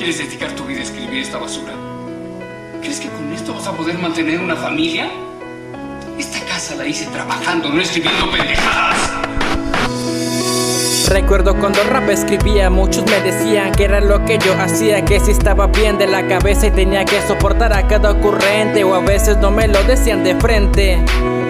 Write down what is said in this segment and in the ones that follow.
¿Quieres dedicar tu vida a escribir esta basura? ¿Crees que con esto vas a poder mantener una familia? Esta casa la hice trabajando, no escribiendo pendejadas. Recuerdo cuando rap escribía, muchos me decían que era lo que yo hacía, que si estaba bien de la cabeza y tenía que soportar a cada ocurrente, o a veces no me lo decían de frente.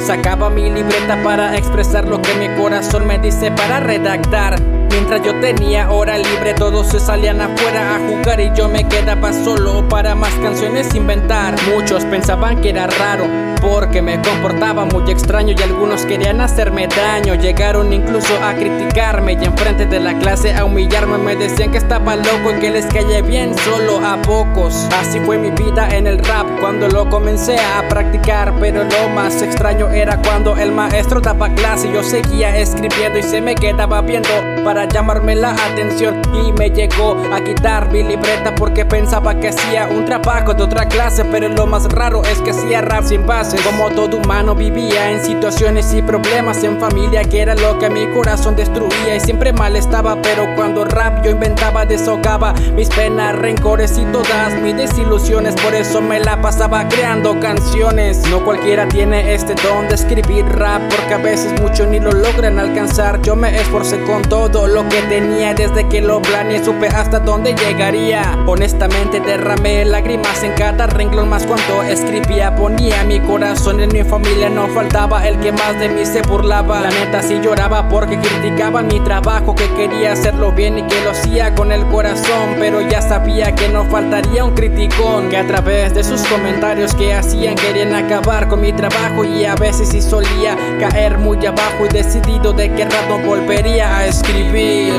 Sacaba mi libreta para expresar lo que mi corazón me dice para redactar. Mientras yo tenía hora libre, todos se salían afuera a jugar y yo me quedaba solo para más canciones inventar. Muchos pensaban que era raro porque me comportaba muy extraño y algunos querían hacerme daño. Llegaron incluso a criticarme y enfrente de la clase a humillarme. Me decían que estaba loco y que les caía bien solo a pocos. Así fue mi vida en el rap cuando lo comencé a practicar. Pero lo más extraño era cuando el maestro daba clase. Yo seguía escribiendo y se me quedaba viendo para llamarme la atención. Y me llegó a quitar mi libreta porque pensaba que hacía un trabajo de otra clase. Pero lo más raro es que hacía rap sin base. Como todo humano vivía en situaciones y problemas en familia, que era lo que mi corazón destruía. Y siempre mal estaba, pero cuando rap yo inventaba, desahogaba mis penas, rencores y todas mis desilusiones. Por eso me la pasaba creando canciones. No cualquiera tiene este don de escribir rap, porque a veces muchos ni lo logran alcanzar. Yo me esforcé con todo lo que tenía desde que lo planeé, supe hasta dónde llegaría. Honestamente derramé lágrimas en cada renglón, más cuando escribía ponía mi corazón en mi familia. No faltaba el que más de mí se burlaba. La neta sí lloraba porque criticaban mi trabajo, que quería hacerlo bien y que lo hacía con el corazón. Pero ya sabía que no faltaría un criticón que a través de sus comentarios que hacían querían acabar con mi trabajo y a veces sí solía caer muy abajo y decidido de que rato volvería a escribir.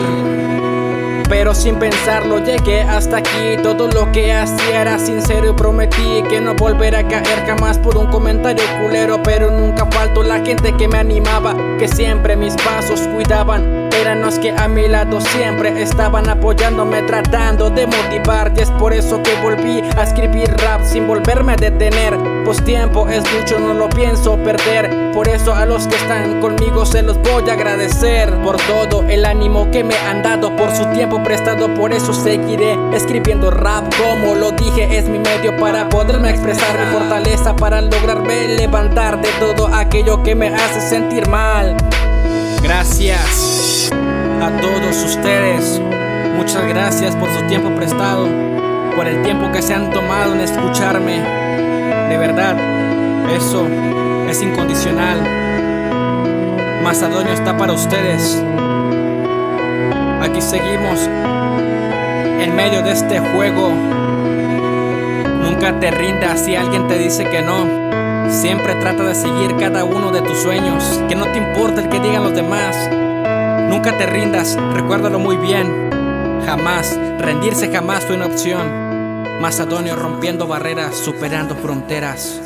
Pero sin pensarlo llegué hasta aquí Todo lo que hacía era sincero y prometí Que no volver a caer jamás por un comentario culero Pero nunca faltó la gente que me animaba Que siempre mis pasos cuidaban eran los que a mi lado siempre estaban apoyándome, tratando de motivar. Y es por eso que volví a escribir rap sin volverme a detener. Pues tiempo es mucho, no lo pienso perder. Por eso a los que están conmigo se los voy a agradecer. Por todo el ánimo que me han dado, por su tiempo prestado. Por eso seguiré escribiendo rap. Como lo dije, es mi medio para poderme expresar. Mi fortaleza para lograrme levantar de todo aquello que me hace sentir mal. Ustedes. Muchas gracias por su tiempo prestado, por el tiempo que se han tomado en escucharme. De verdad, eso es incondicional. Macedonio está para ustedes. Aquí seguimos en medio de este juego. Nunca te rindas si alguien te dice que no. Siempre trata de seguir cada uno de tus sueños, que no te importa el que digan los demás. Nunca te rindas, recuérdalo muy bien. Jamás, rendirse jamás fue una opción. Macedonio rompiendo barreras, superando fronteras.